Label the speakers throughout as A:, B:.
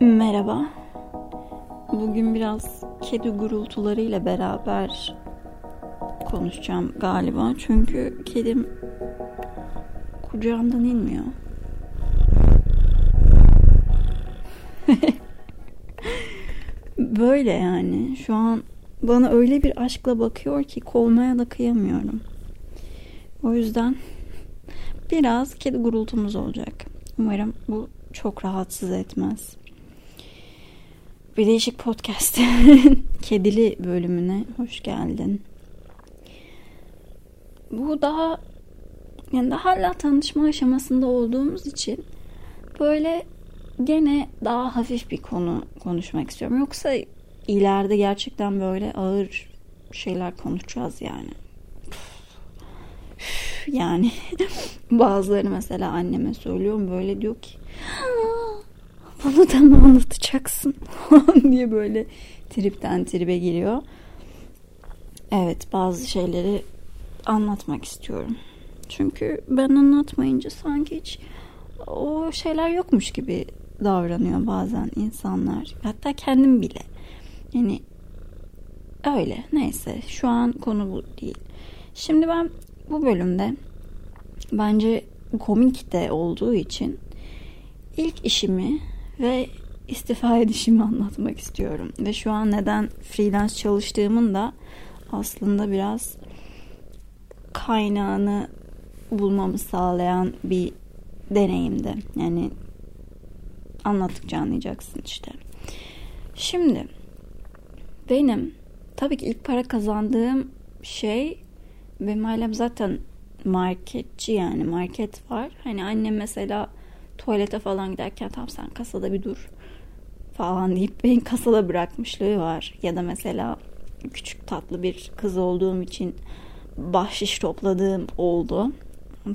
A: Merhaba. Bugün biraz kedi gurultularıyla beraber konuşacağım galiba. Çünkü kedim kucağımdan inmiyor. Böyle yani. Şu an bana öyle bir aşkla bakıyor ki kovmaya da kıyamıyorum. O yüzden biraz kedi gurultumuz olacak. Umarım bu çok rahatsız etmez. Bir değişik podcast kedili bölümüne hoş geldin. Bu daha yani daha hala tanışma aşamasında olduğumuz için böyle gene daha hafif bir konu konuşmak istiyorum. Yoksa ileride gerçekten böyle ağır şeyler konuşacağız yani. Yani bazıları mesela anneme söylüyorum böyle diyor ki bunu da mı anlatacaksın diye böyle tripten tribe giriyor. Evet bazı şeyleri anlatmak istiyorum. Çünkü ben anlatmayınca sanki hiç o şeyler yokmuş gibi davranıyor bazen insanlar. Hatta kendim bile. Yani öyle neyse şu an konu bu değil. Şimdi ben bu bölümde bence komik de olduğu için ilk işimi ve istifa edişimi anlatmak istiyorum. Ve şu an neden freelance çalıştığımın da aslında biraz kaynağını bulmamı sağlayan bir deneyimdi. Yani anlattıkça anlayacaksın işte. Şimdi benim tabii ki ilk para kazandığım şey benim ailem zaten marketçi yani market var. Hani annem mesela tuvalete falan giderken tam sen kasada bir dur falan deyip beni kasada bırakmışlığı var. Ya da mesela küçük tatlı bir kız olduğum için bahşiş topladığım oldu.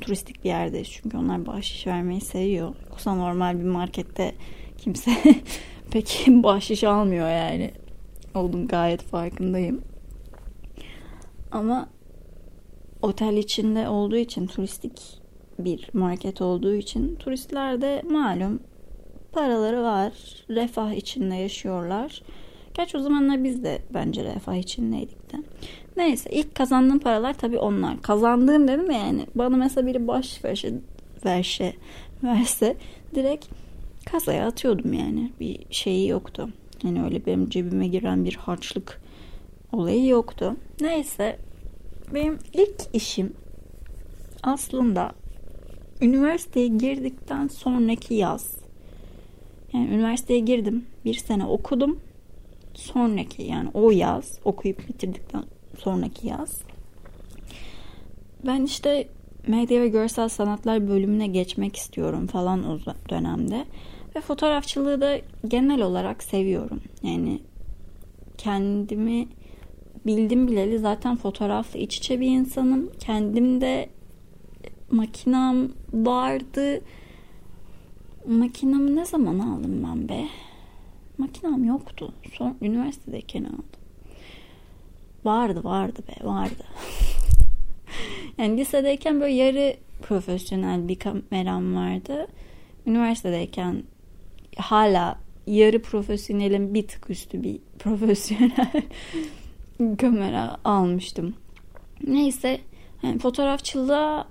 A: Turistik bir yerdeyiz çünkü onlar bahşiş vermeyi seviyor. Yoksa normal bir markette kimse pek bahşiş almıyor yani. Oldum gayet farkındayım. Ama otel içinde olduğu için turistik bir market olduğu için turistler de malum paraları var. Refah içinde yaşıyorlar. Gerçi o zamanlar biz de bence refah içindeydik de. Neyse ilk kazandığım paralar tabii onlar. Kazandığım dedim yani bana mesela biri baş verse, verse, verse direkt kasaya atıyordum yani. Bir şeyi yoktu. Yani öyle benim cebime giren bir harçlık olayı yoktu. Neyse benim ilk işim aslında üniversiteye girdikten sonraki yaz. Yani üniversiteye girdim. Bir sene okudum. Sonraki yani o yaz okuyup bitirdikten sonraki yaz. Ben işte medya ve görsel sanatlar bölümüne geçmek istiyorum falan o dönemde. Ve fotoğrafçılığı da genel olarak seviyorum. Yani kendimi bildim bileli zaten fotoğrafla iç içe bir insanım. Kendimde makinam vardı. Makinamı ne zaman aldım ben be? Makinam yoktu. Son üniversitedeyken aldım. Vardı vardı be vardı. yani lisedeyken böyle yarı profesyonel bir kameram vardı. Üniversitedeyken hala yarı profesyonelin bir tık üstü bir profesyonel kamera almıştım. Neyse yani fotoğrafçılığa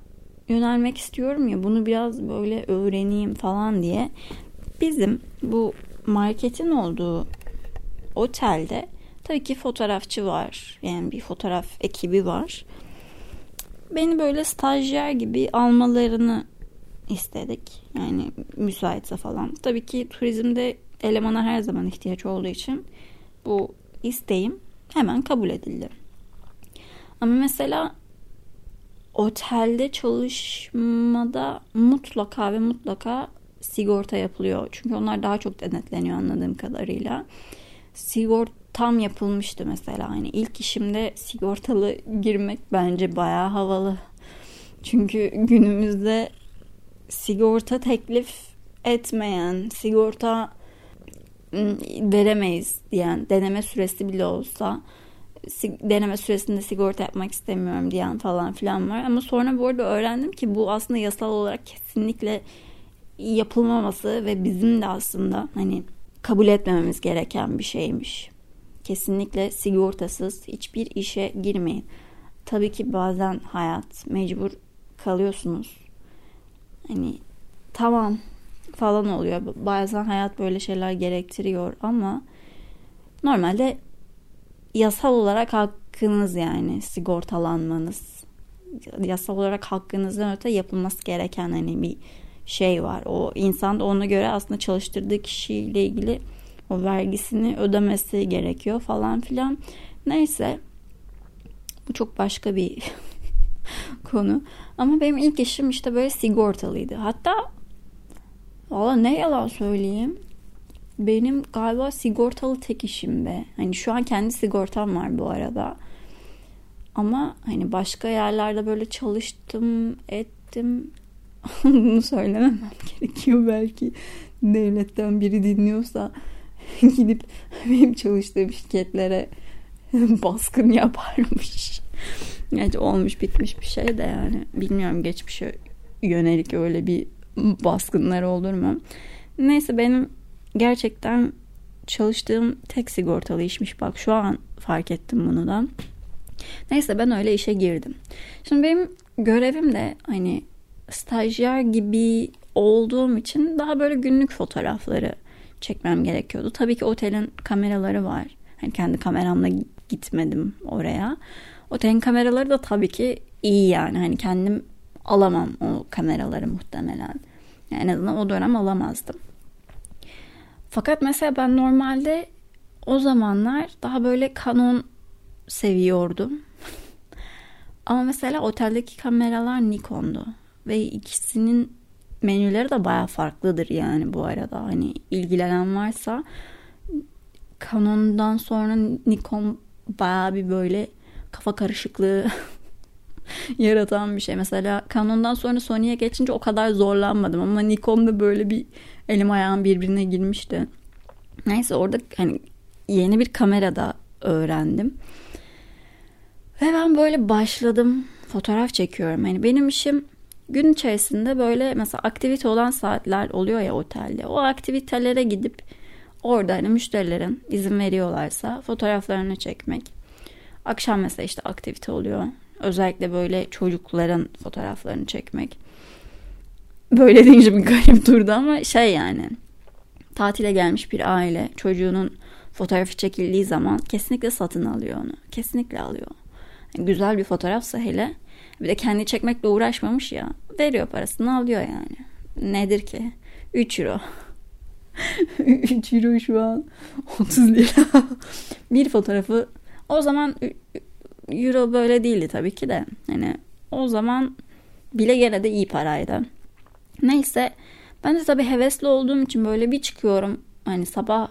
A: yönelmek istiyorum ya bunu biraz böyle öğreneyim falan diye bizim bu marketin olduğu otelde tabii ki fotoğrafçı var. Yani bir fotoğraf ekibi var. Beni böyle stajyer gibi almalarını istedik. Yani müsaitse falan. Tabii ki turizmde elemana her zaman ihtiyaç olduğu için bu isteğim hemen kabul edildi. Ama mesela otelde çalışmada mutlaka ve mutlaka sigorta yapılıyor. Çünkü onlar daha çok denetleniyor anladığım kadarıyla. Sigortam yapılmıştı mesela. Hani ilk işimde sigortalı girmek bence bayağı havalı. Çünkü günümüzde sigorta teklif etmeyen, sigorta veremeyiz diyen deneme süresi bile olsa deneme süresinde sigorta yapmak istemiyorum diyen falan filan var. Ama sonra bu arada öğrendim ki bu aslında yasal olarak kesinlikle yapılmaması ve bizim de aslında hani kabul etmememiz gereken bir şeymiş. Kesinlikle sigortasız hiçbir işe girmeyin. Tabii ki bazen hayat mecbur kalıyorsunuz. Hani tamam falan oluyor. Bazen hayat böyle şeyler gerektiriyor ama normalde yasal olarak hakkınız yani sigortalanmanız. Yasal olarak hakkınızdan öte yapılması gereken hani bir şey var. O insan da ona göre aslında çalıştırdığı kişiyle ilgili o vergisini ödemesi gerekiyor falan filan. Neyse bu çok başka bir konu. Ama benim ilk işim işte böyle sigortalıydı. Hatta valla ne yalan söyleyeyim. Benim galiba sigortalı tek işim be. Hani şu an kendi sigortam var bu arada. Ama hani başka yerlerde böyle çalıştım, ettim. Bunu söylememem gerekiyor belki. Devletten biri dinliyorsa gidip benim çalıştığım şirketlere baskın yaparmış. Yani olmuş bitmiş bir şey de yani. Bilmiyorum geçmişe yönelik öyle bir baskınlar olur mu? Neyse benim gerçekten çalıştığım tek sigortalı işmiş. Bak şu an fark ettim bunu da. Neyse ben öyle işe girdim. Şimdi benim görevim de hani stajyer gibi olduğum için daha böyle günlük fotoğrafları çekmem gerekiyordu. Tabii ki otelin kameraları var. Hani kendi kameramla gitmedim oraya. Otelin kameraları da tabii ki iyi yani. Hani kendim alamam o kameraları muhtemelen. Yani en azından o dönem alamazdım. Fakat mesela ben normalde o zamanlar daha böyle Canon seviyordum. Ama mesela oteldeki kameralar Nikon'du. Ve ikisinin menüleri de baya farklıdır yani bu arada. Hani ilgilenen varsa Canon'dan sonra Nikon baya bir böyle kafa karışıklığı yaratan bir şey. Mesela Canon'dan sonra Sony'ye geçince o kadar zorlanmadım ama Nikon'da böyle bir elim ayağım birbirine girmişti. Neyse orada hani yeni bir kamerada öğrendim. Ve ben böyle başladım fotoğraf çekiyorum. Hani benim işim gün içerisinde böyle mesela aktivite olan saatler oluyor ya otelde. O aktivitelere gidip orada hani müşterilerin izin veriyorlarsa fotoğraflarını çekmek. Akşam mesela işte aktivite oluyor. Özellikle böyle çocukların fotoğraflarını çekmek. Böyle deyince bir garip durdu ama şey yani tatile gelmiş bir aile çocuğunun fotoğrafı çekildiği zaman kesinlikle satın alıyor onu. Kesinlikle alıyor. Yani güzel bir fotoğrafsa hele bir de kendi çekmekle uğraşmamış ya veriyor parasını alıyor yani. Nedir ki? 3 euro. 3 euro şu an 30 lira. bir fotoğrafı o zaman euro böyle değildi tabii ki de. Hani o zaman bile gene de iyi paraydı. Neyse ben de tabii hevesli olduğum için böyle bir çıkıyorum. Hani sabah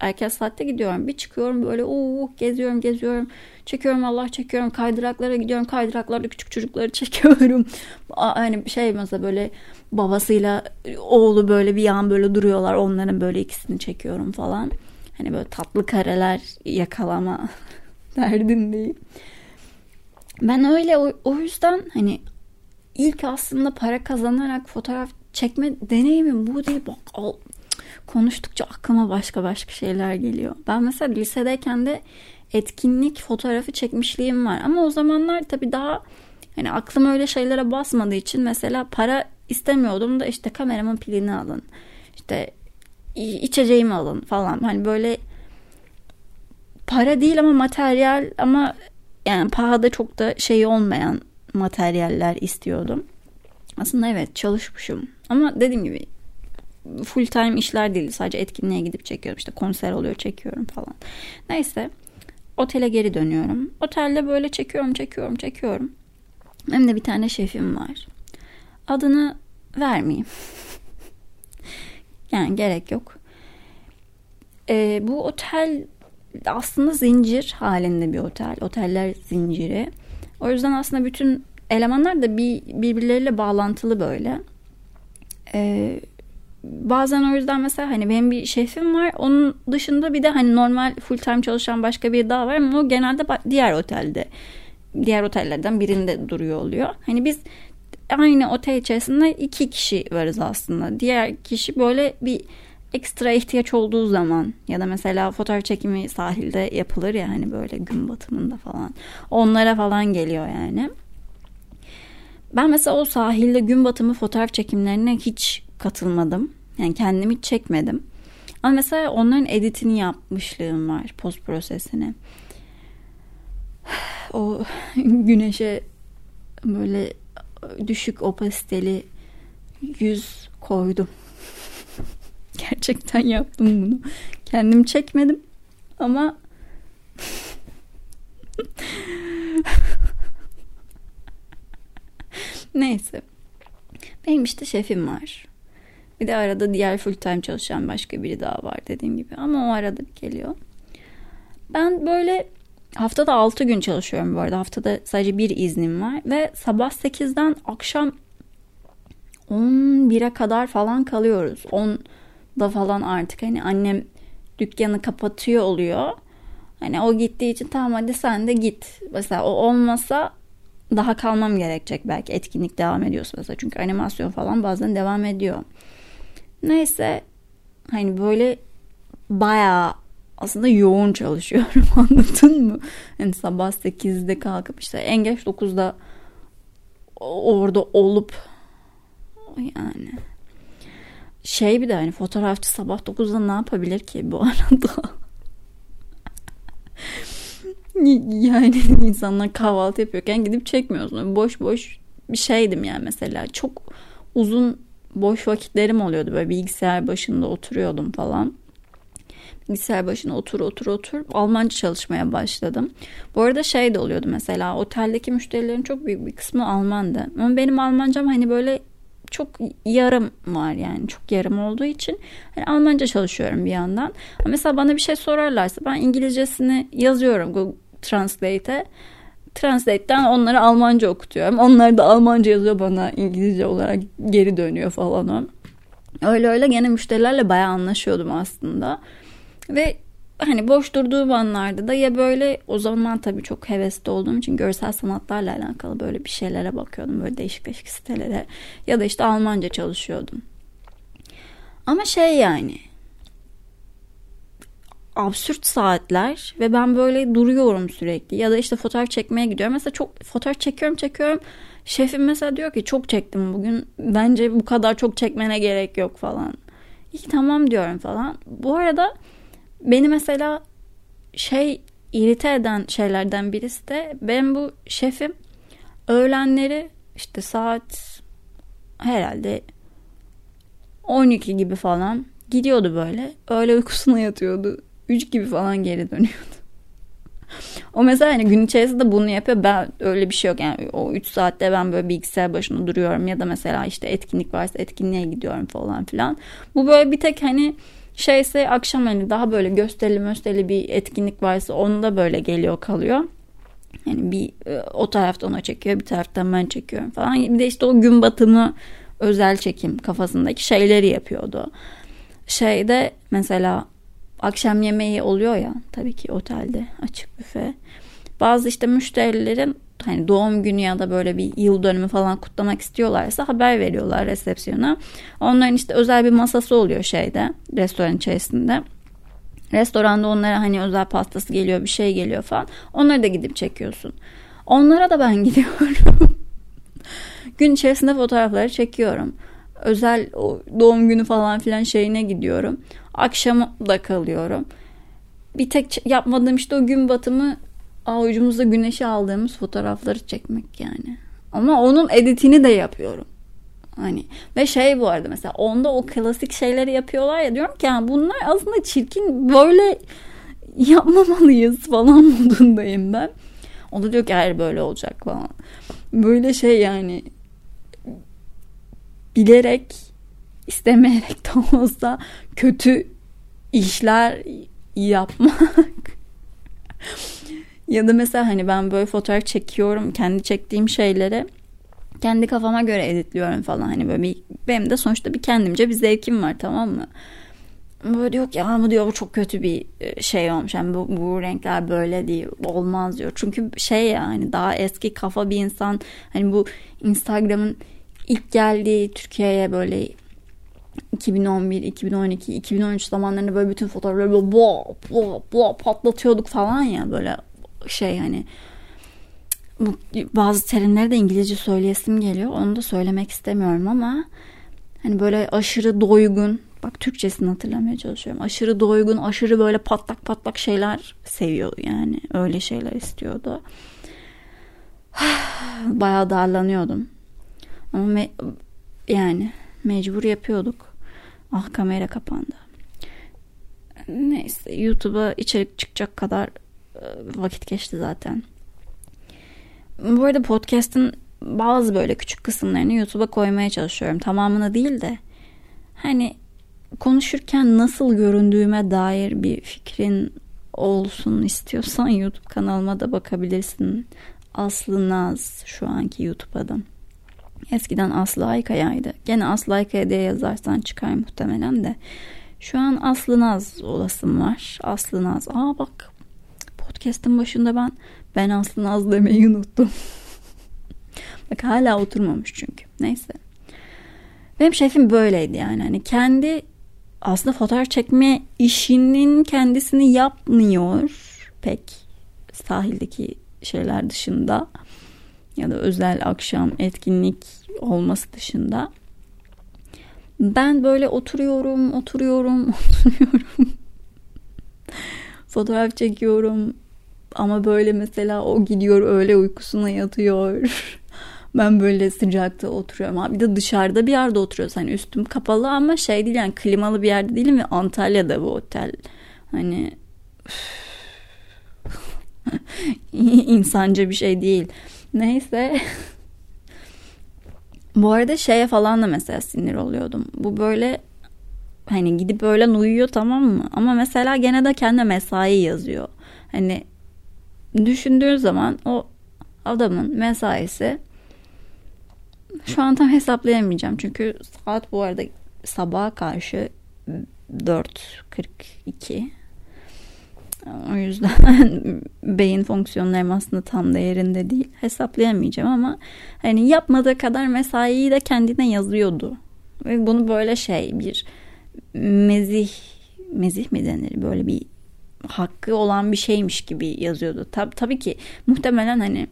A: erken saatte gidiyorum. Bir çıkıyorum böyle uuu geziyorum geziyorum. Çekiyorum Allah çekiyorum. Kaydıraklara gidiyorum. Kaydıraklarda küçük çocukları çekiyorum. Hani şey mesela böyle babasıyla oğlu böyle bir yan böyle duruyorlar. Onların böyle ikisini çekiyorum falan. Hani böyle tatlı kareler yakalama derdindeyim. Ben öyle o, o yüzden hani ilk aslında para kazanarak fotoğraf çekme deneyimim bu değil. Bak al, konuştukça aklıma başka başka şeyler geliyor. Ben mesela lisedeyken de etkinlik fotoğrafı çekmişliğim var. Ama o zamanlar tabii daha hani aklım öyle şeylere basmadığı için mesela para istemiyordum da işte kameramın pilini alın. İşte içeceğimi alın falan. Hani böyle para değil ama materyal ama yani pahada çok da şey olmayan materyaller istiyordum. Aslında evet çalışmışım. Ama dediğim gibi full time işler değil. Sadece etkinliğe gidip çekiyorum. İşte konser oluyor çekiyorum falan. Neyse. Otele geri dönüyorum. Otelde böyle çekiyorum çekiyorum çekiyorum. Hem de bir tane şefim var. Adını vermeyeyim. yani gerek yok. Ee, bu otel aslında zincir halinde bir otel. Oteller zinciri. O yüzden aslında bütün elemanlar da bir birbirleriyle bağlantılı böyle. Ee, bazen o yüzden mesela hani benim bir şefim var. Onun dışında bir de hani normal full time çalışan başka bir daha var ama o genelde diğer otelde diğer otellerden birinde duruyor oluyor. Hani biz aynı otel içerisinde iki kişi varız aslında. Diğer kişi böyle bir ekstra ihtiyaç olduğu zaman ya da mesela fotoğraf çekimi sahilde yapılır ya hani böyle gün batımında falan. Onlara falan geliyor yani. Ben mesela o sahilde gün batımı fotoğraf çekimlerine hiç katılmadım. Yani kendim hiç çekmedim. Ama mesela onların editini yapmışlığım var post prosesini. O güneşe böyle düşük opasiteli yüz koydum. Gerçekten yaptım bunu. Kendim çekmedim ama Neyse. Benim işte şefim var. Bir de arada diğer full time çalışan başka biri daha var dediğim gibi. Ama o arada geliyor. Ben böyle haftada 6 gün çalışıyorum bu arada. Haftada sadece bir iznim var. Ve sabah 8'den akşam 11'e kadar falan kalıyoruz. 10'da falan artık hani annem dükkanı kapatıyor oluyor. Hani o gittiği için tamam hadi sen de git. Mesela o olmasa daha kalmam gerekecek belki etkinlik devam ediyorsa mesela. Çünkü animasyon falan bazen devam ediyor. Neyse hani böyle bayağı aslında yoğun çalışıyorum anladın mı? Yani sabah 8'de kalkıp işte en geç 9'da orada olup yani şey bir de hani fotoğrafçı sabah 9'da ne yapabilir ki bu arada? yani insanlar kahvaltı yapıyorken gidip çekmiyorsun. Boş boş bir şeydim yani mesela. Çok uzun boş vakitlerim oluyordu. Böyle bilgisayar başında oturuyordum falan. Bilgisayar başına otur otur otur Almanca çalışmaya başladım. Bu arada şey de oluyordu mesela oteldeki müşterilerin çok büyük bir kısmı Almandı. Ama benim Almancam hani böyle çok yarım var yani çok yarım olduğu için hani Almanca çalışıyorum bir yandan. Ama mesela bana bir şey sorarlarsa ben İngilizcesini yazıyorum Google Translate'e. Translate'ten onları Almanca okutuyorum. Onlar da Almanca yazıyor bana İngilizce olarak geri dönüyor falan o. Öyle öyle gene müşterilerle bayağı anlaşıyordum aslında. Ve hani boş durduğum anlarda da ya böyle o zaman tabii çok hevesli olduğum için görsel sanatlarla alakalı böyle bir şeylere bakıyordum. Böyle değişik değişik sitelere ya da işte Almanca çalışıyordum. Ama şey yani absürt saatler ve ben böyle duruyorum sürekli ya da işte fotoğraf çekmeye gidiyorum. Mesela çok fotoğraf çekiyorum çekiyorum. Şefim mesela diyor ki çok çektim bugün. Bence bu kadar çok çekmene gerek yok falan. İyi tamam diyorum falan. Bu arada beni mesela şey irite eden şeylerden birisi de ben bu şefim öğlenleri işte saat herhalde 12 gibi falan gidiyordu böyle. Öğle uykusuna yatıyordu. 3 gibi falan geri dönüyordu. o mesela hani gün içerisinde bunu yapıyor. Ben öyle bir şey yok. Yani o 3 saatte ben böyle bilgisayar başında duruyorum ya da mesela işte etkinlik varsa etkinliğe gidiyorum falan filan. Bu böyle bir tek hani şeyse akşam hani daha böyle gösterili gösterili bir etkinlik varsa onda böyle geliyor kalıyor. Yani bir e, o taraftan o çekiyor bir taraftan ben çekiyorum falan. Bir de işte o gün batımı özel çekim kafasındaki şeyleri yapıyordu. Şeyde mesela akşam yemeği oluyor ya tabii ki otelde açık büfe. Bazı işte müşterilerin hani doğum günü ya da böyle bir yıl dönümü falan kutlamak istiyorlarsa haber veriyorlar resepsiyona. Onların işte özel bir masası oluyor şeyde restoran içerisinde. Restoranda onlara hani özel pastası geliyor bir şey geliyor falan. Onları da gidip çekiyorsun. Onlara da ben gidiyorum. Gün içerisinde fotoğrafları çekiyorum. Özel o doğum günü falan filan şeyine gidiyorum. Akşam da kalıyorum. Bir tek yapmadığım işte o gün batımı avucumuzda güneşi aldığımız fotoğrafları çekmek yani. Ama onun editini de yapıyorum. Hani ve şey bu arada mesela onda o klasik şeyleri yapıyorlar ya diyorum ki yani bunlar aslında çirkin böyle yapmamalıyız falan modundayım ben. O da diyor ki hayır böyle olacak falan. Böyle şey yani bilerek istemeyerek de olsa kötü işler yapmak ya da mesela hani ben böyle fotoğraf çekiyorum kendi çektiğim şeyleri kendi kafama göre editliyorum falan hani böyle bir, benim de sonuçta bir kendimce bir zevkim var tamam mı? Böyle ki ya mı diyor bu çok kötü bir e, şey olmuş. Yani bu, bu renkler böyle değil olmaz diyor. Çünkü şey ya hani daha eski kafa bir insan hani bu Instagram'ın ilk geldiği Türkiye'ye böyle 2011, 2012, 2013 zamanlarında böyle bütün fotoğrafları böyle boğa, boğa, boğa patlatıyorduk falan ya böyle şey hani bazı terimleri de İngilizce söyleyesim geliyor. Onu da söylemek istemiyorum ama hani böyle aşırı doygun bak Türkçesini hatırlamaya çalışıyorum. Aşırı doygun, aşırı böyle patlak patlak şeyler seviyor yani. Öyle şeyler istiyordu. Bayağı darlanıyordum. Ama me- yani mecbur yapıyorduk. Ah kamera kapandı. Neyse YouTube'a içerik çıkacak kadar vakit geçti zaten. Bu arada podcast'ın bazı böyle küçük kısımlarını YouTube'a koymaya çalışıyorum. Tamamını değil de hani konuşurken nasıl göründüğüme dair bir fikrin olsun istiyorsan YouTube kanalıma da bakabilirsin. Aslı Naz şu anki YouTube adım. Eskiden Aslı Aykaya'ydı. Gene Aslı Aykaya diye yazarsan çıkar muhtemelen de. Şu an Aslı Naz olasım var. Aslı Naz. Aa bak podcast'ın başında ben ben Aslı Naz demeyi unuttum. bak hala oturmamış çünkü. Neyse. Benim şefim böyleydi yani. Hani kendi aslında fotoğraf çekme işinin kendisini yapmıyor pek sahildeki şeyler dışında ya da özel akşam etkinlik olması dışında ben böyle oturuyorum, oturuyorum, oturuyorum. Fotoğraf çekiyorum. Ama böyle mesela o gidiyor öyle uykusuna yatıyor. Ben böyle sıcakta oturuyorum. Abi de dışarıda bir yerde oturuyoruz. Hani üstüm kapalı ama şey değil yani klimalı bir yerde değilim ve Antalya'da bu otel. Hani insanca bir şey değil. Neyse. Bu arada şeye falan da mesela sinir oluyordum. Bu böyle hani gidip öyle uyuyor tamam mı? Ama mesela gene de kendi mesai yazıyor. Hani düşündüğün zaman o adamın mesaisi şu an tam hesaplayamayacağım. Çünkü saat bu arada sabaha karşı 4.42 o yüzden beyin fonksiyonlarım aslında tam değerinde değil. Hesaplayamayacağım ama hani yapmadığı kadar mesaiyi de kendine yazıyordu. Ve bunu böyle şey bir mezih mezih mi denir böyle bir hakkı olan bir şeymiş gibi yazıyordu. Tab tabii ki muhtemelen hani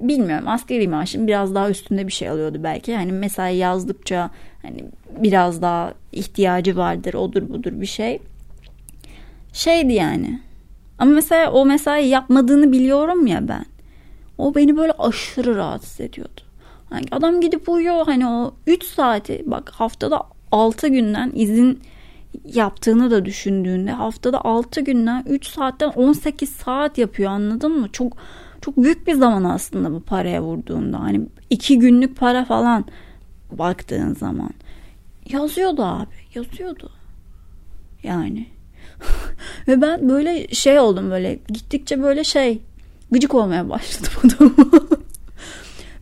A: bilmiyorum askeri maaşın biraz daha üstünde bir şey alıyordu belki. Hani mesai yazdıkça hani biraz daha ihtiyacı vardır odur budur bir şey. Şeydi yani ama mesela o mesai yapmadığını biliyorum ya ben. O beni böyle aşırı rahatsız ediyordu. Hani adam gidip uyuyor hani o 3 saati bak haftada 6 günden izin yaptığını da düşündüğünde haftada 6 günden 3 saatten 18 saat yapıyor anladın mı? Çok çok büyük bir zaman aslında bu paraya vurduğunda. Hani 2 günlük para falan baktığın zaman. Yazıyordu abi yazıyordu. Yani Ve ben böyle şey oldum böyle gittikçe böyle şey gıcık olmaya başladım adamı.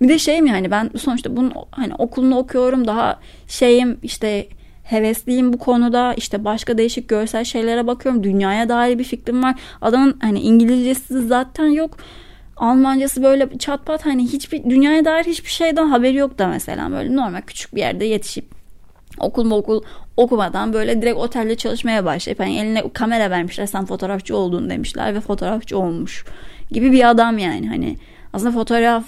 A: bir de şeyim yani ben sonuçta bunun hani okulunu okuyorum daha şeyim işte hevesliyim bu konuda. İşte başka değişik görsel şeylere bakıyorum. Dünyaya dair bir fikrim var. Adamın hani İngilizcesi zaten yok. Almancası böyle çat pat hani hiçbir dünyaya dair hiçbir şeyden haberi yok da mesela. Böyle normal küçük bir yerde yetişip okul mu okul okumadan böyle direkt otelde çalışmaya başlayıp hani eline kamera vermişler sen fotoğrafçı olduğunu demişler ve fotoğrafçı olmuş gibi bir adam yani. Hani aslında fotoğraf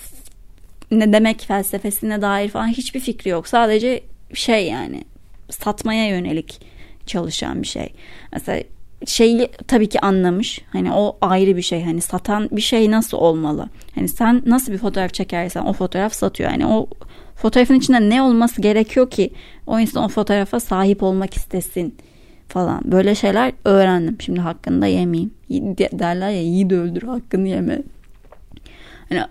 A: ne demek felsefesine dair falan hiçbir fikri yok. Sadece şey yani satmaya yönelik çalışan bir şey mesela şeyi tabii ki anlamış. Hani o ayrı bir şey. Hani satan bir şey nasıl olmalı? Hani sen nasıl bir fotoğraf çekersen o fotoğraf satıyor. Yani o fotoğrafın içinde ne olması gerekiyor ki o insan o fotoğrafa sahip olmak istesin falan. Böyle şeyler öğrendim. Şimdi hakkında yemeyeyim. Derler ya yiğit öldür hakkını yeme. Hani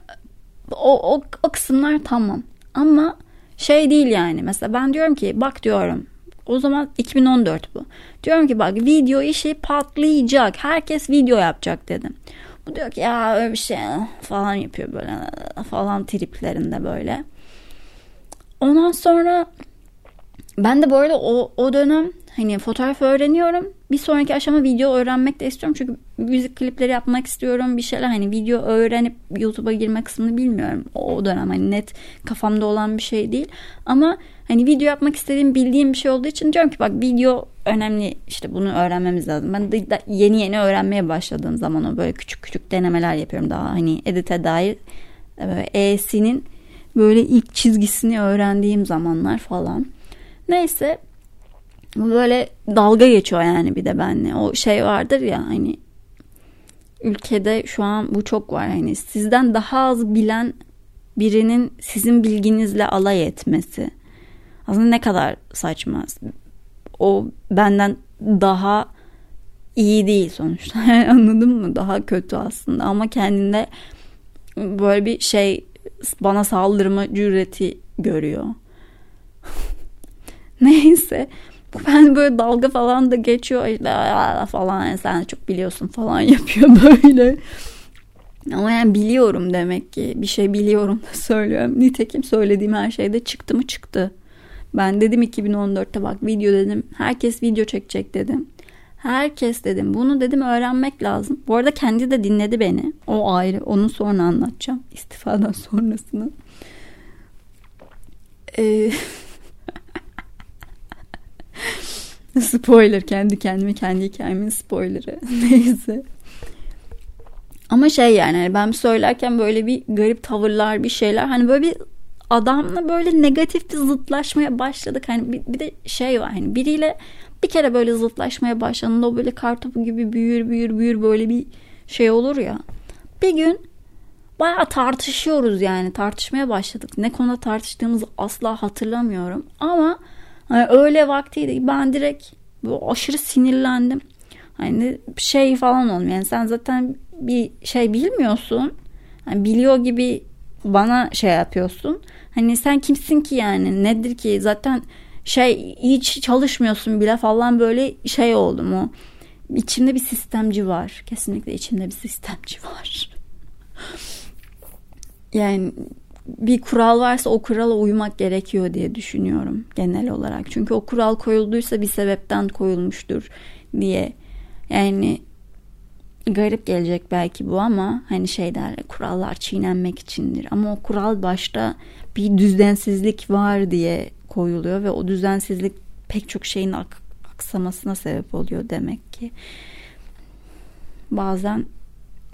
A: o, o, o kısımlar tamam. Ama şey değil yani. Mesela ben diyorum ki bak diyorum o zaman 2014 bu. Diyorum ki bak video işi patlayacak. Herkes video yapacak dedim. Bu diyor ki ya öyle bir şey falan yapıyor böyle falan triplerinde böyle. Ondan sonra ben de bu arada o, o dönem hani fotoğraf öğreniyorum. Bir sonraki aşama video öğrenmek de istiyorum. Çünkü müzik klipleri yapmak istiyorum bir şeyler hani video öğrenip YouTube'a girme kısmını bilmiyorum. O dönem hani net kafamda olan bir şey değil. Ama hani video yapmak istediğim bildiğim bir şey olduğu için diyorum ki bak video önemli. İşte bunu öğrenmemiz lazım. Ben de yeni yeni öğrenmeye başladığım zaman o böyle küçük küçük denemeler yapıyorum daha. Hani edite dair E'sinin böyle ilk çizgisini öğrendiğim zamanlar falan. Neyse böyle dalga geçiyor yani bir de benle. O şey vardır ya hani ülkede şu an bu çok var hani sizden daha az bilen birinin sizin bilginizle alay etmesi. Aslında ne kadar saçma. O benden daha iyi değil sonuçta. Anladın mı? Daha kötü aslında ama kendinde böyle bir şey bana saldırma cüreti görüyor. Neyse ben böyle dalga falan da geçiyor işte falan sen çok biliyorsun falan yapıyor böyle. Ama yani biliyorum demek ki bir şey biliyorum da söylüyorum. Nitekim söylediğim her şeyde çıktı mı çıktı. Ben dedim 2014'te bak video dedim. Herkes video çekecek dedim. Herkes dedim. Bunu dedim öğrenmek lazım. Bu arada kendi de dinledi beni. O ayrı. Onu sonra anlatacağım. İstifadan sonrasını. Ee, Spoiler kendi kendime kendi hikayemin spoilerı. Neyse. Ama şey yani hani ben söylerken böyle bir garip tavırlar bir şeyler hani böyle bir adamla böyle negatif bir zıtlaşmaya başladık. Hani bir, bir de şey var hani biriyle bir kere böyle zıtlaşmaya başladığında o böyle kartopu gibi büyür büyür büyür böyle bir şey olur ya. Bir gün bayağı tartışıyoruz yani tartışmaya başladık. Ne konuda tartıştığımızı asla hatırlamıyorum ama Hani öyle vaktiydi. Ben direkt aşırı sinirlendim. Hani şey falan olmuyor. Yani sen zaten bir şey bilmiyorsun. Hani biliyor gibi bana şey yapıyorsun. Hani sen kimsin ki yani? Nedir ki? Zaten şey hiç çalışmıyorsun bile falan böyle şey oldu mu? İçimde bir sistemci var. Kesinlikle içimde bir sistemci var. yani bir kural varsa o kurala uymak gerekiyor diye düşünüyorum genel olarak. Çünkü o kural koyulduysa bir sebepten koyulmuştur diye. Yani garip gelecek belki bu ama hani şey derler kurallar çiğnenmek içindir. Ama o kural başta bir düzensizlik var diye koyuluyor ve o düzensizlik pek çok şeyin ak- aksamasına sebep oluyor demek ki. Bazen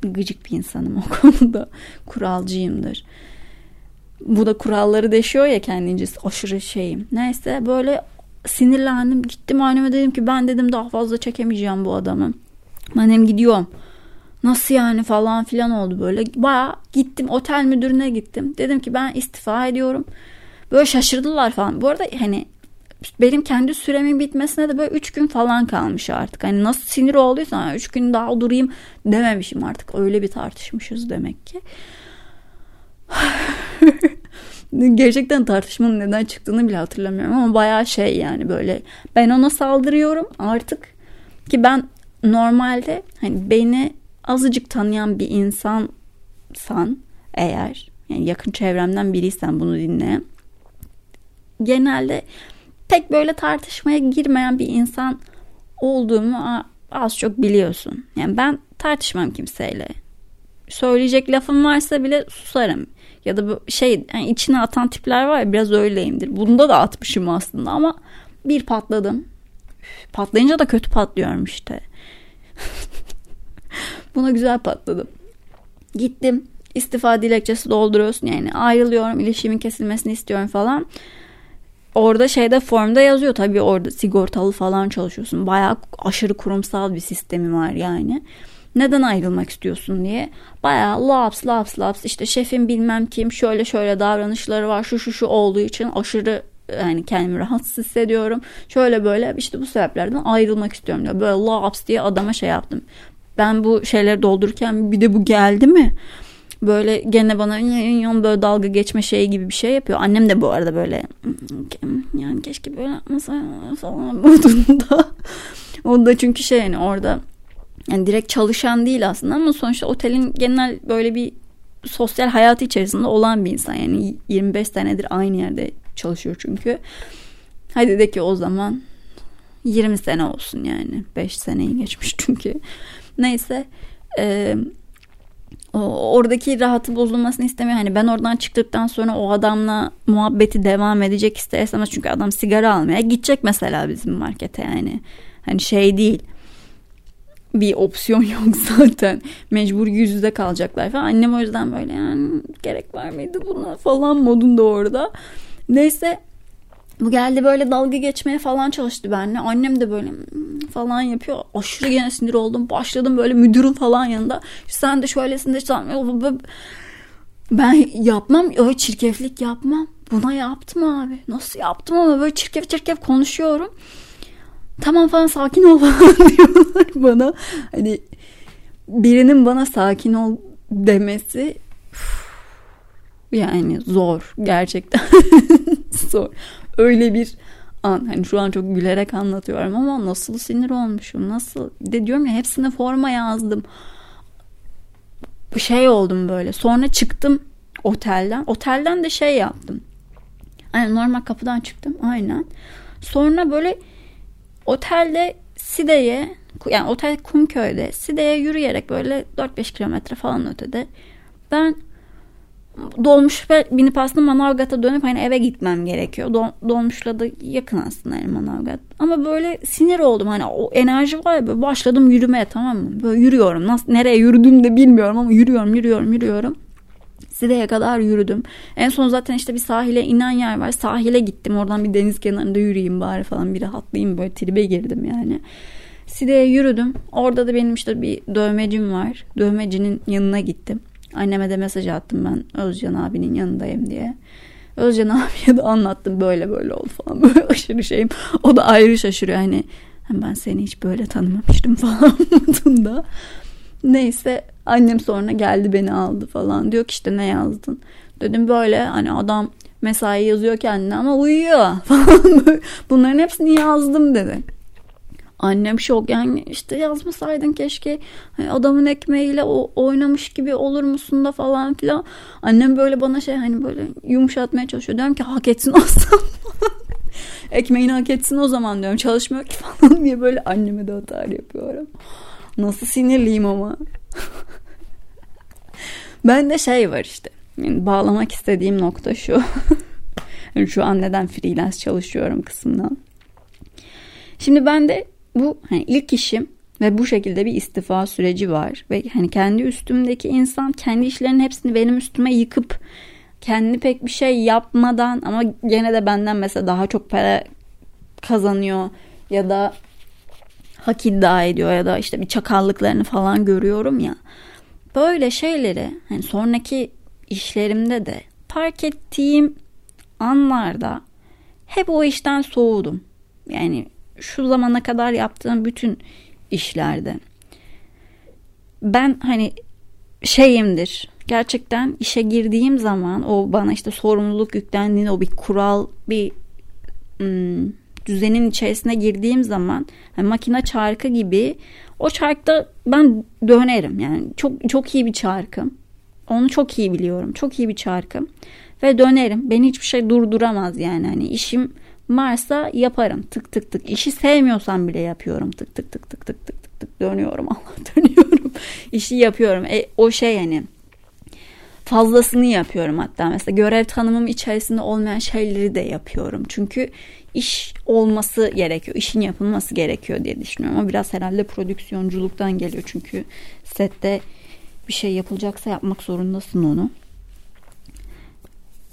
A: gıcık bir insanım o konuda kuralcıyımdır bu da kuralları deşiyor ya kendince aşırı şeyim. Neyse böyle sinirlendim. Gittim anneme dedim ki ben dedim daha fazla çekemeyeceğim bu adamı. Ben hem gidiyorum. Nasıl yani falan filan oldu böyle. Baya gittim otel müdürüne gittim. Dedim ki ben istifa ediyorum. Böyle şaşırdılar falan. Bu arada hani benim kendi süremin bitmesine de böyle 3 gün falan kalmış artık. Hani nasıl sinir olduysa 3 gün daha durayım dememişim artık. Öyle bir tartışmışız demek ki. Gerçekten tartışmanın neden çıktığını bile hatırlamıyorum ama bayağı şey yani böyle ben ona saldırıyorum artık ki ben normalde hani beni azıcık tanıyan bir insansan eğer yani yakın çevremden biriysen bunu dinleyen genelde pek böyle tartışmaya girmeyen bir insan olduğumu az çok biliyorsun. Yani ben tartışmam kimseyle. Söyleyecek lafım varsa bile susarım ya da şey yani içine atan tipler var ya biraz öyleyimdir. Bunda da atmışım aslında ama bir patladım. Patlayınca da kötü patlıyorum işte. Buna güzel patladım. Gittim istifa dilekçesi dolduruyorsun yani ayrılıyorum ilişkimin kesilmesini istiyorum falan. Orada şeyde formda yazıyor tabii orada sigortalı falan çalışıyorsun. Bayağı aşırı kurumsal bir sistemi var yani neden ayrılmak istiyorsun diye bayağı laps laps laps işte şefim bilmem kim şöyle şöyle davranışları var şu şu şu olduğu için aşırı yani kendimi rahatsız hissediyorum. Şöyle böyle işte bu sebeplerden ayrılmak istiyorum diyor. Böyle laps diye adama şey yaptım. Ben bu şeyleri doldururken bir de bu geldi mi? Böyle gene bana böyle dalga geçme şeyi gibi bir şey yapıyor. Annem de bu arada böyle yani keşke böyle yapmasa falan modunda. o da çünkü şey yani orada yani direkt çalışan değil aslında ama sonuçta otelin genel böyle bir sosyal hayatı içerisinde olan bir insan. Yani 25 senedir aynı yerde çalışıyor çünkü. Hadi de ki o zaman 20 sene olsun yani. 5 seneyi geçmiş çünkü. Neyse e, oradaki rahatı bozulmasını istemiyor. Hani ben oradan çıktıktan sonra o adamla muhabbeti devam edecek isterseniz çünkü adam sigara almaya gidecek mesela bizim markete yani. Hani şey değil bir opsiyon yok zaten. Mecbur yüz yüze kalacaklar falan. Annem o yüzden böyle yani gerek var mıydı buna falan modunda orada. Neyse bu geldi böyle dalga geçmeye falan çalıştı benimle. Annem de böyle hmm, falan yapıyor. Aşırı gene sinir oldum. Başladım böyle müdürün falan yanında. Sen de şöylesin de sen ben yapmam. Öyle çirkeflik yapmam. Buna yaptım abi. Nasıl yaptım ama böyle çirkef çirkef konuşuyorum. Tamam falan sakin ol falan diyorlar bana. Hani birinin bana sakin ol demesi yani zor gerçekten zor öyle bir an. Hani şu an çok gülerek anlatıyorum ama nasıl sinir olmuşum. Nasıl de diyorum ya hepsine forma yazdım. Şey oldum böyle. Sonra çıktım otelden. Otelden de şey yaptım. Aynen normal kapıdan çıktım. Aynen. Sonra böyle otelde Side'ye yani otel Kumköy'de Side'ye yürüyerek böyle 4-5 kilometre falan ötede ben dolmuş ve binip aslında Manavgat'a dönüp hani eve gitmem gerekiyor. dolmuşla da yakın aslında yani Manavgat. Ama böyle sinir oldum hani o enerji var ya böyle başladım yürümeye tamam mı? Böyle yürüyorum. Nasıl nereye yürüdüğümü de bilmiyorum ama yürüyorum yürüyorum yürüyorum. Side'ye kadar yürüdüm. En son zaten işte bir sahile inen yer var. Sahile gittim. Oradan bir deniz kenarında yürüyeyim bari falan bir rahatlayayım. Böyle tribe girdim yani. Side'ye yürüdüm. Orada da benim işte bir dövmecim var. Dövmecinin yanına gittim. Anneme de mesaj attım ben Özcan abinin yanındayım diye. Özcan abiye de anlattım böyle böyle oldu falan böyle aşırı şeyim. O da ayrı şaşırıyor hani ben seni hiç böyle tanımamıştım falan modunda. Neyse annem sonra geldi beni aldı falan. Diyor ki işte ne yazdın? Dedim böyle hani adam mesai yazıyor kendine ama uyuyor falan. Bunların hepsini yazdım dedi. Annem şok yani işte yazmasaydın keşke hani adamın ekmeğiyle o, oynamış gibi olur musun da falan filan. Annem böyle bana şey hani böyle yumuşatmaya çalışıyor. Diyorum ki hak etsin o zaman. Ekmeğini hak etsin o zaman diyorum. Çalışmıyor ki falan diye böyle anneme de hata yapıyorum. Nasıl sinirliyim ama. ben de şey var işte. Yani bağlamak istediğim nokta şu. şu an neden freelance çalışıyorum kısmından. Şimdi ben de bu hani ilk işim ve bu şekilde bir istifa süreci var ve hani kendi üstümdeki insan kendi işlerinin hepsini benim üstüme yıkıp kendi pek bir şey yapmadan ama gene de benden mesela daha çok para kazanıyor ya da hak iddia ediyor ya da işte bir çakallıklarını falan görüyorum ya. Böyle şeyleri hani sonraki işlerimde de fark ettiğim anlarda hep o işten soğudum. Yani şu zamana kadar yaptığım bütün işlerde ben hani şeyimdir gerçekten işe girdiğim zaman o bana işte sorumluluk yüklendiğinde o bir kural bir ım, düzenin içerisine girdiğim zaman yani makine çarkı gibi o çarkta ben dönerim yani çok çok iyi bir çarkım onu çok iyi biliyorum çok iyi bir çarkım ve dönerim beni hiçbir şey durduramaz yani hani işim varsa yaparım. Tık tık tık. İşi sevmiyorsam bile yapıyorum. Tık tık tık tık tık tık tık tık dönüyorum Allah dönüyorum. İşi yapıyorum. E, o şey yani fazlasını yapıyorum hatta mesela görev tanımım içerisinde olmayan şeyleri de yapıyorum. Çünkü iş olması gerekiyor. işin yapılması gerekiyor diye düşünüyorum. Ama biraz herhalde prodüksiyonculuktan geliyor. Çünkü sette bir şey yapılacaksa yapmak zorundasın onu.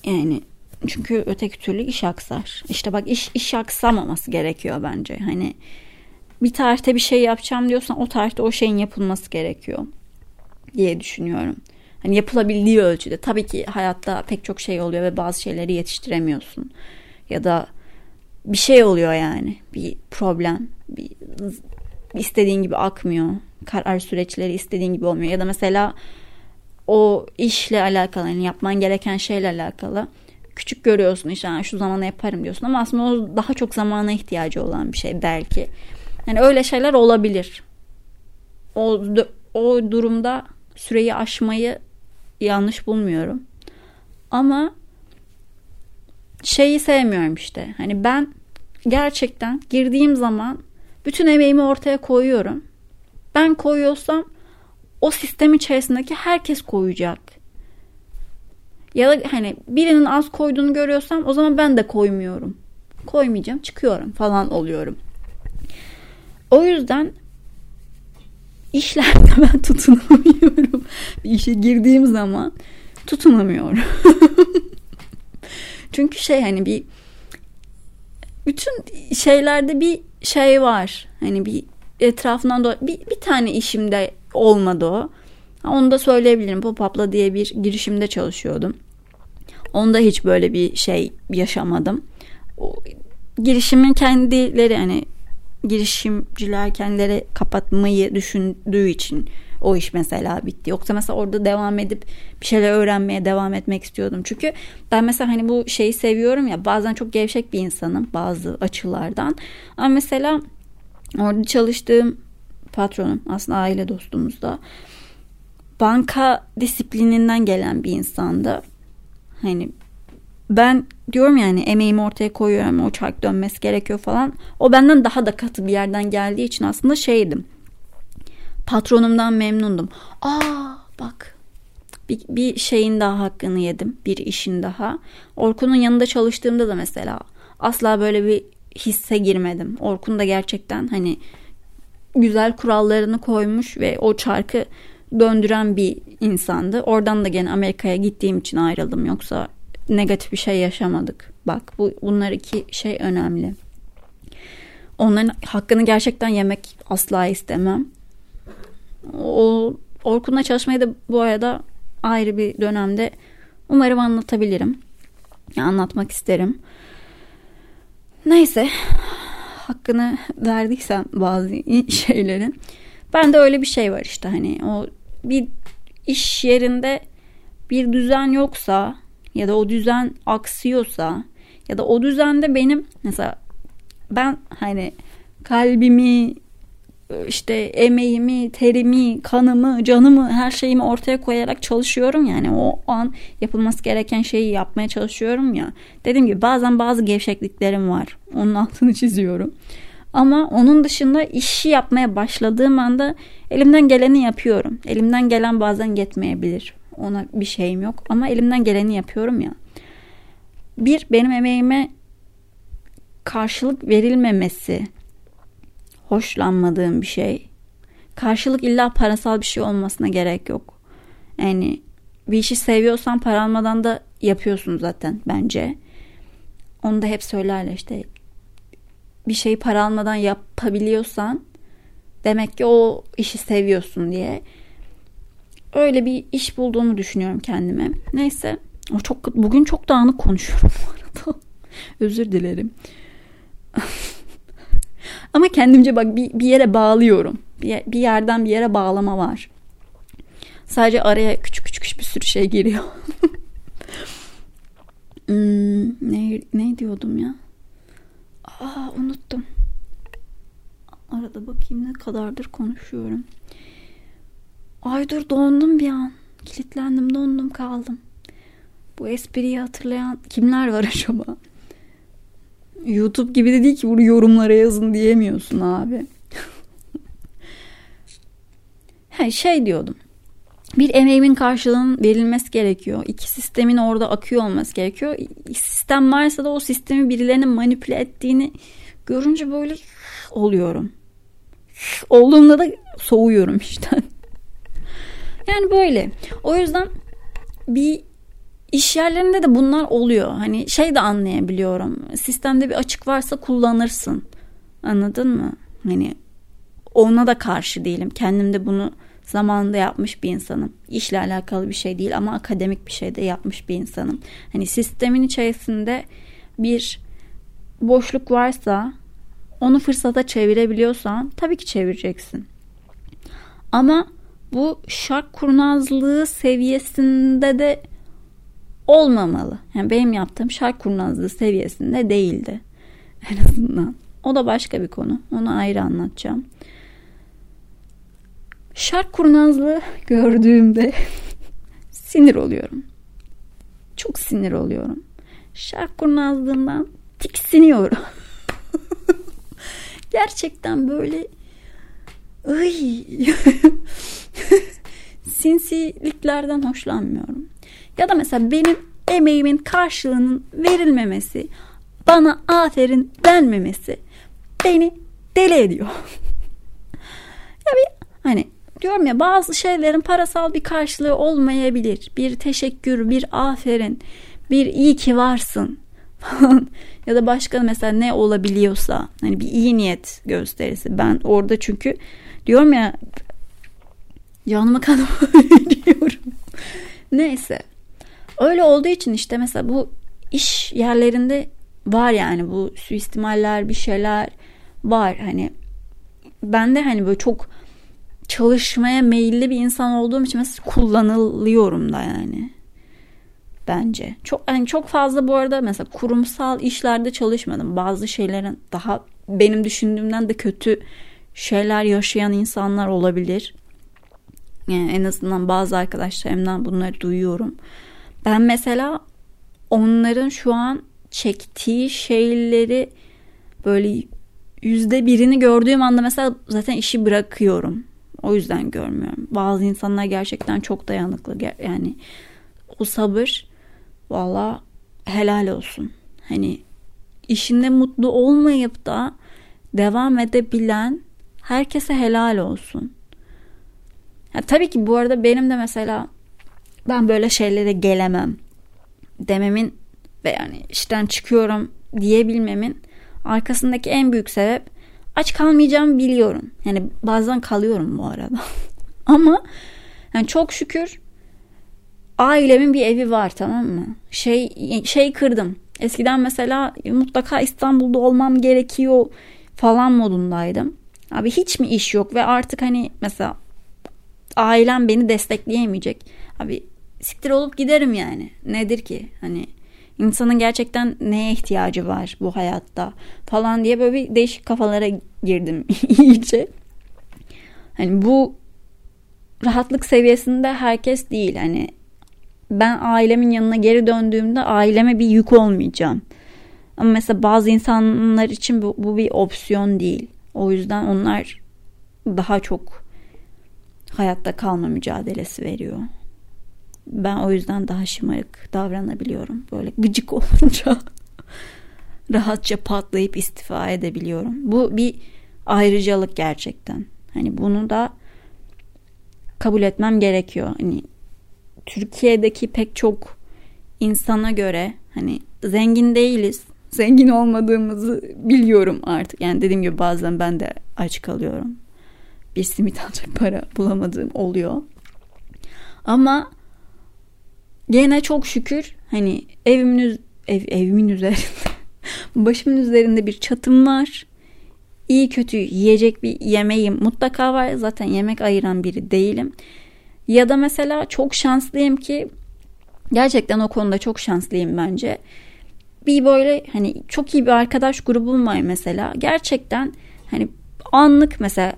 A: Yani çünkü öteki türlü iş aksar. İşte bak iş iş aksamaması gerekiyor bence. Hani bir tarihte bir şey yapacağım diyorsan o tarihte o şeyin yapılması gerekiyor diye düşünüyorum. Hani yapılabildiği ölçüde. Tabii ki hayatta pek çok şey oluyor ve bazı şeyleri yetiştiremiyorsun. Ya da bir şey oluyor yani. Bir problem. Bir, istediğin gibi akmıyor. Karar süreçleri istediğin gibi olmuyor. Ya da mesela o işle alakalı yani yapman gereken şeyle alakalı küçük görüyorsun işte yani şu zamana yaparım diyorsun ama aslında o daha çok zamana ihtiyacı olan bir şey belki. Yani öyle şeyler olabilir. O, o durumda süreyi aşmayı yanlış bulmuyorum. Ama şeyi sevmiyorum işte. Hani ben gerçekten girdiğim zaman bütün emeğimi ortaya koyuyorum. ben koyuyorsam o sistem içerisindeki herkes koyacak. Ya da hani birinin az koyduğunu görüyorsam o zaman ben de koymuyorum. Koymayacağım çıkıyorum falan oluyorum. O yüzden işlerde ben tutunamıyorum. Bir işe girdiğim zaman tutunamıyorum. Çünkü şey hani bir bütün şeylerde bir şey var. Hani bir etrafından da bir, bir tane işimde olmadı o. Onu da söyleyebilirim. Pop-up'la diye bir girişimde çalışıyordum. Onda hiç böyle bir şey yaşamadım. O, girişimin kendileri hani girişimciler kendileri kapatmayı düşündüğü için o iş mesela bitti. Yoksa mesela orada devam edip bir şeyler öğrenmeye devam etmek istiyordum. Çünkü ben mesela hani bu şeyi seviyorum ya bazen çok gevşek bir insanım bazı açılardan. Ama mesela orada çalıştığım patronum aslında aile dostumuz da banka disiplininden gelen bir insandı. Hani ben diyorum yani emeğimi ortaya koyuyorum o çark dönmesi gerekiyor falan. O benden daha da katı bir yerden geldiği için aslında şeydim. Patronumdan memnundum. Aa bak bir, bir şeyin daha hakkını yedim. Bir işin daha. Orkun'un yanında çalıştığımda da mesela asla böyle bir hisse girmedim. Orkun da gerçekten hani güzel kurallarını koymuş ve o çarkı döndüren bir insandı. Oradan da gene Amerika'ya gittiğim için ayrıldım. Yoksa negatif bir şey yaşamadık. Bak bu bunlar iki şey önemli. Onların hakkını gerçekten yemek asla istemem. O Orkun'la çalışmayı da bu arada ayrı bir dönemde umarım anlatabilirim. Anlatmak isterim. Neyse hakkını verdiysem bazı şeylerin. Ben de öyle bir şey var işte hani o bir iş yerinde bir düzen yoksa ya da o düzen aksıyorsa ya da o düzende benim mesela ben hani kalbimi işte emeğimi, terimi, kanımı, canımı, her şeyimi ortaya koyarak çalışıyorum yani o an yapılması gereken şeyi yapmaya çalışıyorum ya. Dediğim gibi bazen bazı gevşekliklerim var. Onun altını çiziyorum. Ama onun dışında işi yapmaya başladığım anda elimden geleni yapıyorum. Elimden gelen bazen yetmeyebilir. Ona bir şeyim yok ama elimden geleni yapıyorum ya. Bir benim emeğime karşılık verilmemesi hoşlanmadığım bir şey. Karşılık illa parasal bir şey olmasına gerek yok. Yani bir işi seviyorsan para almadan da yapıyorsun zaten bence. Onu da hep söylerler işte bir şeyi para almadan yapabiliyorsan demek ki o işi seviyorsun diye. Öyle bir iş bulduğumu düşünüyorum kendime. Neyse. O çok bugün çok dağınık konuşuyorum bu arada. Özür dilerim. Ama kendimce bak bir, bir yere bağlıyorum. Bir, bir yerden bir yere bağlama var. Sadece araya küçük küçük bir sürü şey giriyor. hmm, ne, ne diyordum ya? Aa unuttum. Arada bakayım ne kadardır konuşuyorum. Ay dur dondum bir an. Kilitlendim dondum kaldım. Bu espriyi hatırlayan kimler var acaba? YouTube gibi de değil ki bunu yorumlara yazın diyemiyorsun abi. He, şey diyordum. Bir emeğimin karşılığının verilmesi gerekiyor. İki sistemin orada akıyor olması gerekiyor. Sistem varsa da o sistemi birilerinin manipüle ettiğini görünce böyle oluyorum. Olduğunda da soğuyorum işten. Yani böyle. O yüzden bir iş yerlerinde de bunlar oluyor. Hani şey de anlayabiliyorum. Sistemde bir açık varsa kullanırsın. Anladın mı? Hani ona da karşı değilim. Kendim de bunu zamanında yapmış bir insanım. İşle alakalı bir şey değil ama akademik bir şey de yapmış bir insanım. Hani sistemin içerisinde bir boşluk varsa onu fırsata çevirebiliyorsan tabii ki çevireceksin. Ama bu şark kurnazlığı seviyesinde de olmamalı. Yani benim yaptığım şark kurnazlığı seviyesinde değildi. En azından. O da başka bir konu. Onu ayrı anlatacağım. Şark kurnazlığı gördüğümde sinir oluyorum. Çok sinir oluyorum. Şark kurnazlığından tiksiniyorum. Gerçekten böyle Ay. Sinsiliklerden hoşlanmıyorum. Ya da mesela benim emeğimin karşılığının verilmemesi, bana aferin denmemesi beni deli ediyor. ya bir hani diyorum ya bazı şeylerin parasal bir karşılığı olmayabilir. Bir teşekkür, bir aferin, bir iyi ki varsın falan ya da başka mesela ne olabiliyorsa hani bir iyi niyet gösterisi. Ben orada çünkü diyorum ya canımı kanımı diyorum. Neyse. Öyle olduğu için işte mesela bu iş yerlerinde var yani bu suistimaller bir şeyler var hani ben de hani böyle çok çalışmaya meyilli bir insan olduğum için mesela kullanılıyorum da yani bence. Çok yani çok fazla bu arada mesela kurumsal işlerde çalışmadım. Bazı şeylerin daha benim düşündüğümden de kötü şeyler yaşayan insanlar olabilir. Yani en azından bazı arkadaşlarımdan bunları duyuyorum. Ben mesela onların şu an çektiği şeyleri böyle yüzde birini gördüğüm anda mesela zaten işi bırakıyorum. O yüzden görmüyorum. Bazı insanlar gerçekten çok dayanıklı. Yani o sabır valla helal olsun. Hani işinde mutlu olmayıp da devam edebilen herkese helal olsun. Ya tabii ki bu arada benim de mesela ben böyle şeylere gelemem dememin ve yani işten çıkıyorum diyebilmemin arkasındaki en büyük sebep aç kalmayacağımı biliyorum. Yani bazen kalıyorum bu arada. Ama yani çok şükür ailemin bir evi var tamam mı? Şey şey kırdım. Eskiden mesela mutlaka İstanbul'da olmam gerekiyor falan modundaydım. Abi hiç mi iş yok ve artık hani mesela ailem beni destekleyemeyecek. Abi siktir olup giderim yani. Nedir ki? Hani insanın gerçekten neye ihtiyacı var bu hayatta falan diye böyle bir değişik kafalara girdim iyice. Hani bu rahatlık seviyesinde herkes değil. Hani ben ailemin yanına geri döndüğümde aileme bir yük olmayacağım. Ama mesela bazı insanlar için bu, bu bir opsiyon değil. O yüzden onlar daha çok hayatta kalma mücadelesi veriyor. Ben o yüzden daha şımarık davranabiliyorum. Böyle gıcık olunca rahatça patlayıp istifa edebiliyorum. Bu bir ayrıcalık gerçekten. Hani bunu da kabul etmem gerekiyor. Hani Türkiye'deki pek çok insana göre hani zengin değiliz. Zengin olmadığımızı biliyorum artık. Yani dediğim gibi bazen ben de aç kalıyorum. Bir simit alacak para bulamadığım oluyor. Ama gene çok şükür hani evimin ev, evimin üzerinde başımın üzerinde bir çatım var. İyi kötü yiyecek bir yemeğim mutlaka var. Zaten yemek ayıran biri değilim. Ya da mesela çok şanslıyım ki gerçekten o konuda çok şanslıyım bence. Bir böyle hani çok iyi bir arkadaş grubum var mesela. Gerçekten hani anlık mesela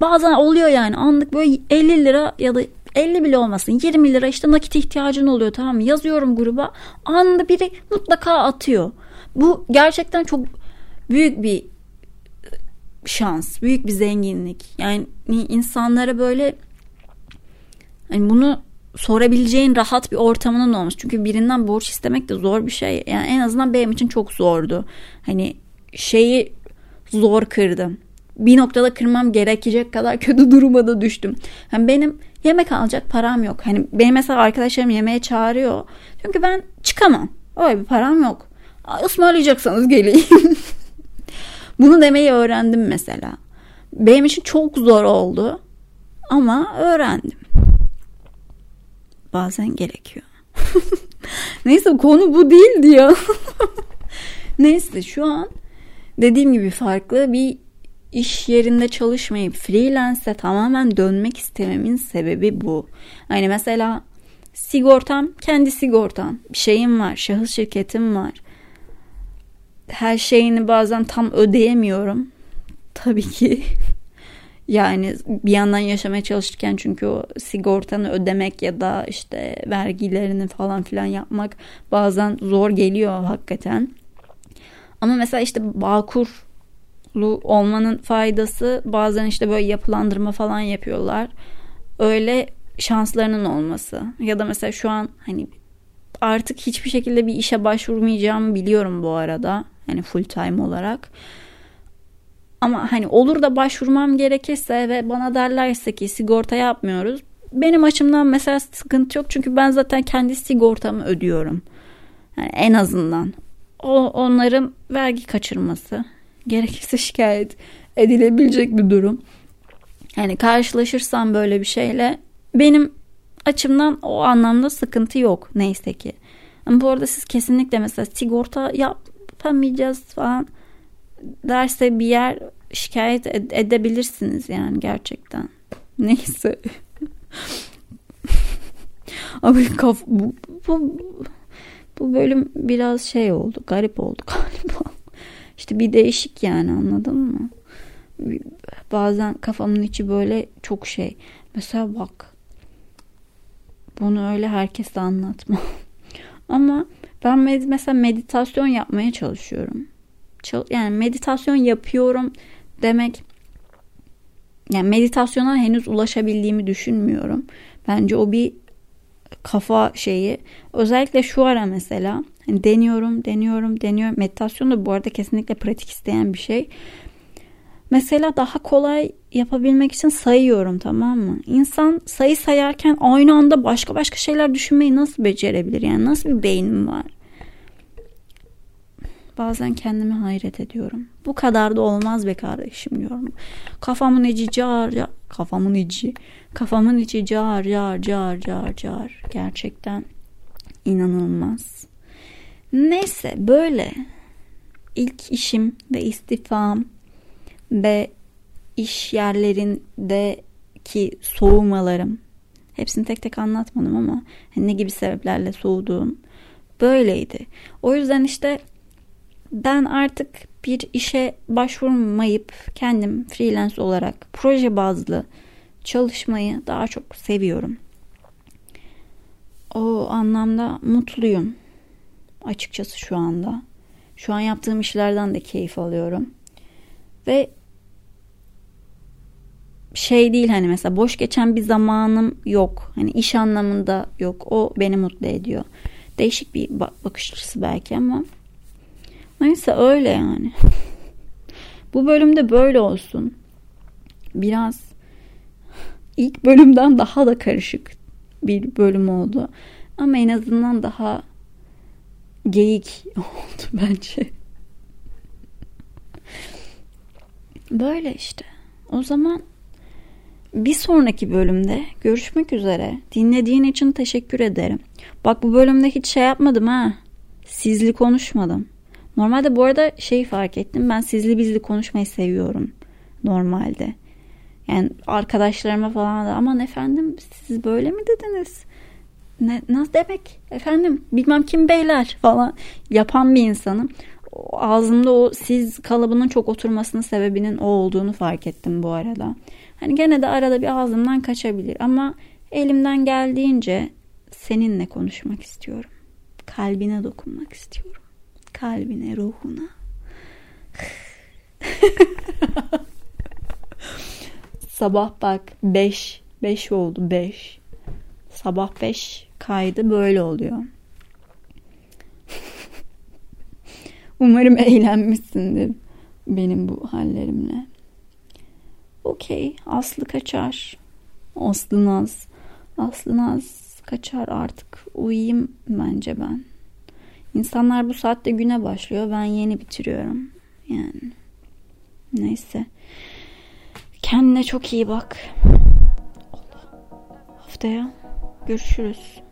A: bazen oluyor yani anlık böyle 50 lira ya da 50 bile olmasın 20 lira işte nakit ihtiyacın oluyor tamam mı yazıyorum gruba anında biri mutlaka atıyor. Bu gerçekten çok büyük bir şans büyük bir zenginlik yani insanlara böyle Hani bunu sorabileceğin rahat bir ortamının olmuş. Çünkü birinden borç istemek de zor bir şey. Yani en azından benim için çok zordu. Hani şeyi zor kırdım. Bir noktada kırmam gerekecek kadar kötü duruma da düştüm. Yani benim yemek alacak param yok. Hani benim mesela arkadaşlarım yemeğe çağırıyor. Çünkü ben çıkamam. Öyle bir param yok. Ismarlayacaksanız geleyim. Bunu demeyi öğrendim mesela. Benim için çok zor oldu. Ama öğrendim bazen gerekiyor. Neyse konu bu değildi ya. Neyse şu an dediğim gibi farklı bir iş yerinde çalışmayıp freelance'e tamamen dönmek istememin sebebi bu. Hani mesela sigortam kendi sigortam. Bir şeyim var. Şahıs şirketim var. Her şeyini bazen tam ödeyemiyorum. Tabii ki yani bir yandan yaşamaya çalışırken çünkü o sigortanı ödemek ya da işte vergilerini falan filan yapmak bazen zor geliyor hakikaten. Ama mesela işte Bağkur olmanın faydası bazen işte böyle yapılandırma falan yapıyorlar. Öyle şanslarının olması ya da mesela şu an hani artık hiçbir şekilde bir işe başvurmayacağımı biliyorum bu arada. Hani full time olarak. Ama hani olur da başvurmam gerekirse ve bana derlerse ki sigorta yapmıyoruz. Benim açımdan mesela sıkıntı yok çünkü ben zaten kendi sigortamı ödüyorum. Yani en azından. O onların vergi kaçırması gerekirse şikayet edilebilecek bir durum. Yani karşılaşırsam böyle bir şeyle benim açımdan o anlamda sıkıntı yok neyse ki. Ama bu arada siz kesinlikle mesela sigorta yapamayacağız falan derse bir yer şikayet ed- edebilirsiniz yani gerçekten. Neyse. Abi kaf bu, bu, bu bölüm biraz şey oldu. Garip oldu galiba. İşte bir değişik yani anladın mı? Bazen kafamın içi böyle çok şey. Mesela bak bunu öyle herkese anlatma. Ama ben med- mesela meditasyon yapmaya çalışıyorum. Yani meditasyon yapıyorum demek yani meditasyona henüz ulaşabildiğimi düşünmüyorum. Bence o bir kafa şeyi. Özellikle şu ara mesela hani deniyorum, deniyorum, deniyorum. Meditasyon da bu arada kesinlikle pratik isteyen bir şey. Mesela daha kolay yapabilmek için sayıyorum tamam mı? İnsan sayı sayarken aynı anda başka başka şeyler düşünmeyi nasıl becerebilir? Yani nasıl bir beynim var? Bazen kendimi hayret ediyorum. Bu kadar da olmaz be kardeşim diyorum. Kafamın içi car ya kafamın içi kafamın içi car car car car car gerçekten inanılmaz. Neyse böyle ilk işim ve istifam ve iş yerlerindeki soğumalarım hepsini tek tek anlatmadım ama ne gibi sebeplerle soğuduğum böyleydi. O yüzden işte ben artık bir işe başvurmayıp kendim freelance olarak proje bazlı çalışmayı daha çok seviyorum. O anlamda mutluyum açıkçası şu anda. Şu an yaptığım işlerden de keyif alıyorum. Ve şey değil hani mesela boş geçen bir zamanım yok. Hani iş anlamında yok. O beni mutlu ediyor. Değişik bir bakış açısı belki ama neyse öyle yani. Bu bölümde böyle olsun. Biraz ilk bölümden daha da karışık bir bölüm oldu. Ama en azından daha geyik oldu bence. Böyle işte. O zaman bir sonraki bölümde görüşmek üzere. Dinlediğin için teşekkür ederim. Bak bu bölümde hiç şey yapmadım ha. Sizli konuşmadım. Normalde bu arada şeyi fark ettim. Ben sizli bizli konuşmayı seviyorum. Normalde. Yani arkadaşlarıma falan da aman efendim siz böyle mi dediniz? Ne, nasıl demek efendim bilmem kim beyler falan yapan bir insanım. Ağzımda o siz kalıbının çok oturmasının sebebinin o olduğunu fark ettim bu arada. Hani gene de arada bir ağzımdan kaçabilir ama elimden geldiğince seninle konuşmak istiyorum. Kalbine dokunmak istiyorum. Kalbine, ruhuna. Sabah bak 5 5 oldu 5. Sabah 5 kaydı böyle oluyor. Umarım eğlenmişsindir benim bu hallerimle. Okey Aslı kaçar. Aslı Naz. Aslı Naz kaçar artık. Uyuyayım bence ben. İnsanlar bu saatte güne başlıyor. Ben yeni bitiriyorum. Yani neyse. Kendine çok iyi bak. Allah. Haftaya görüşürüz.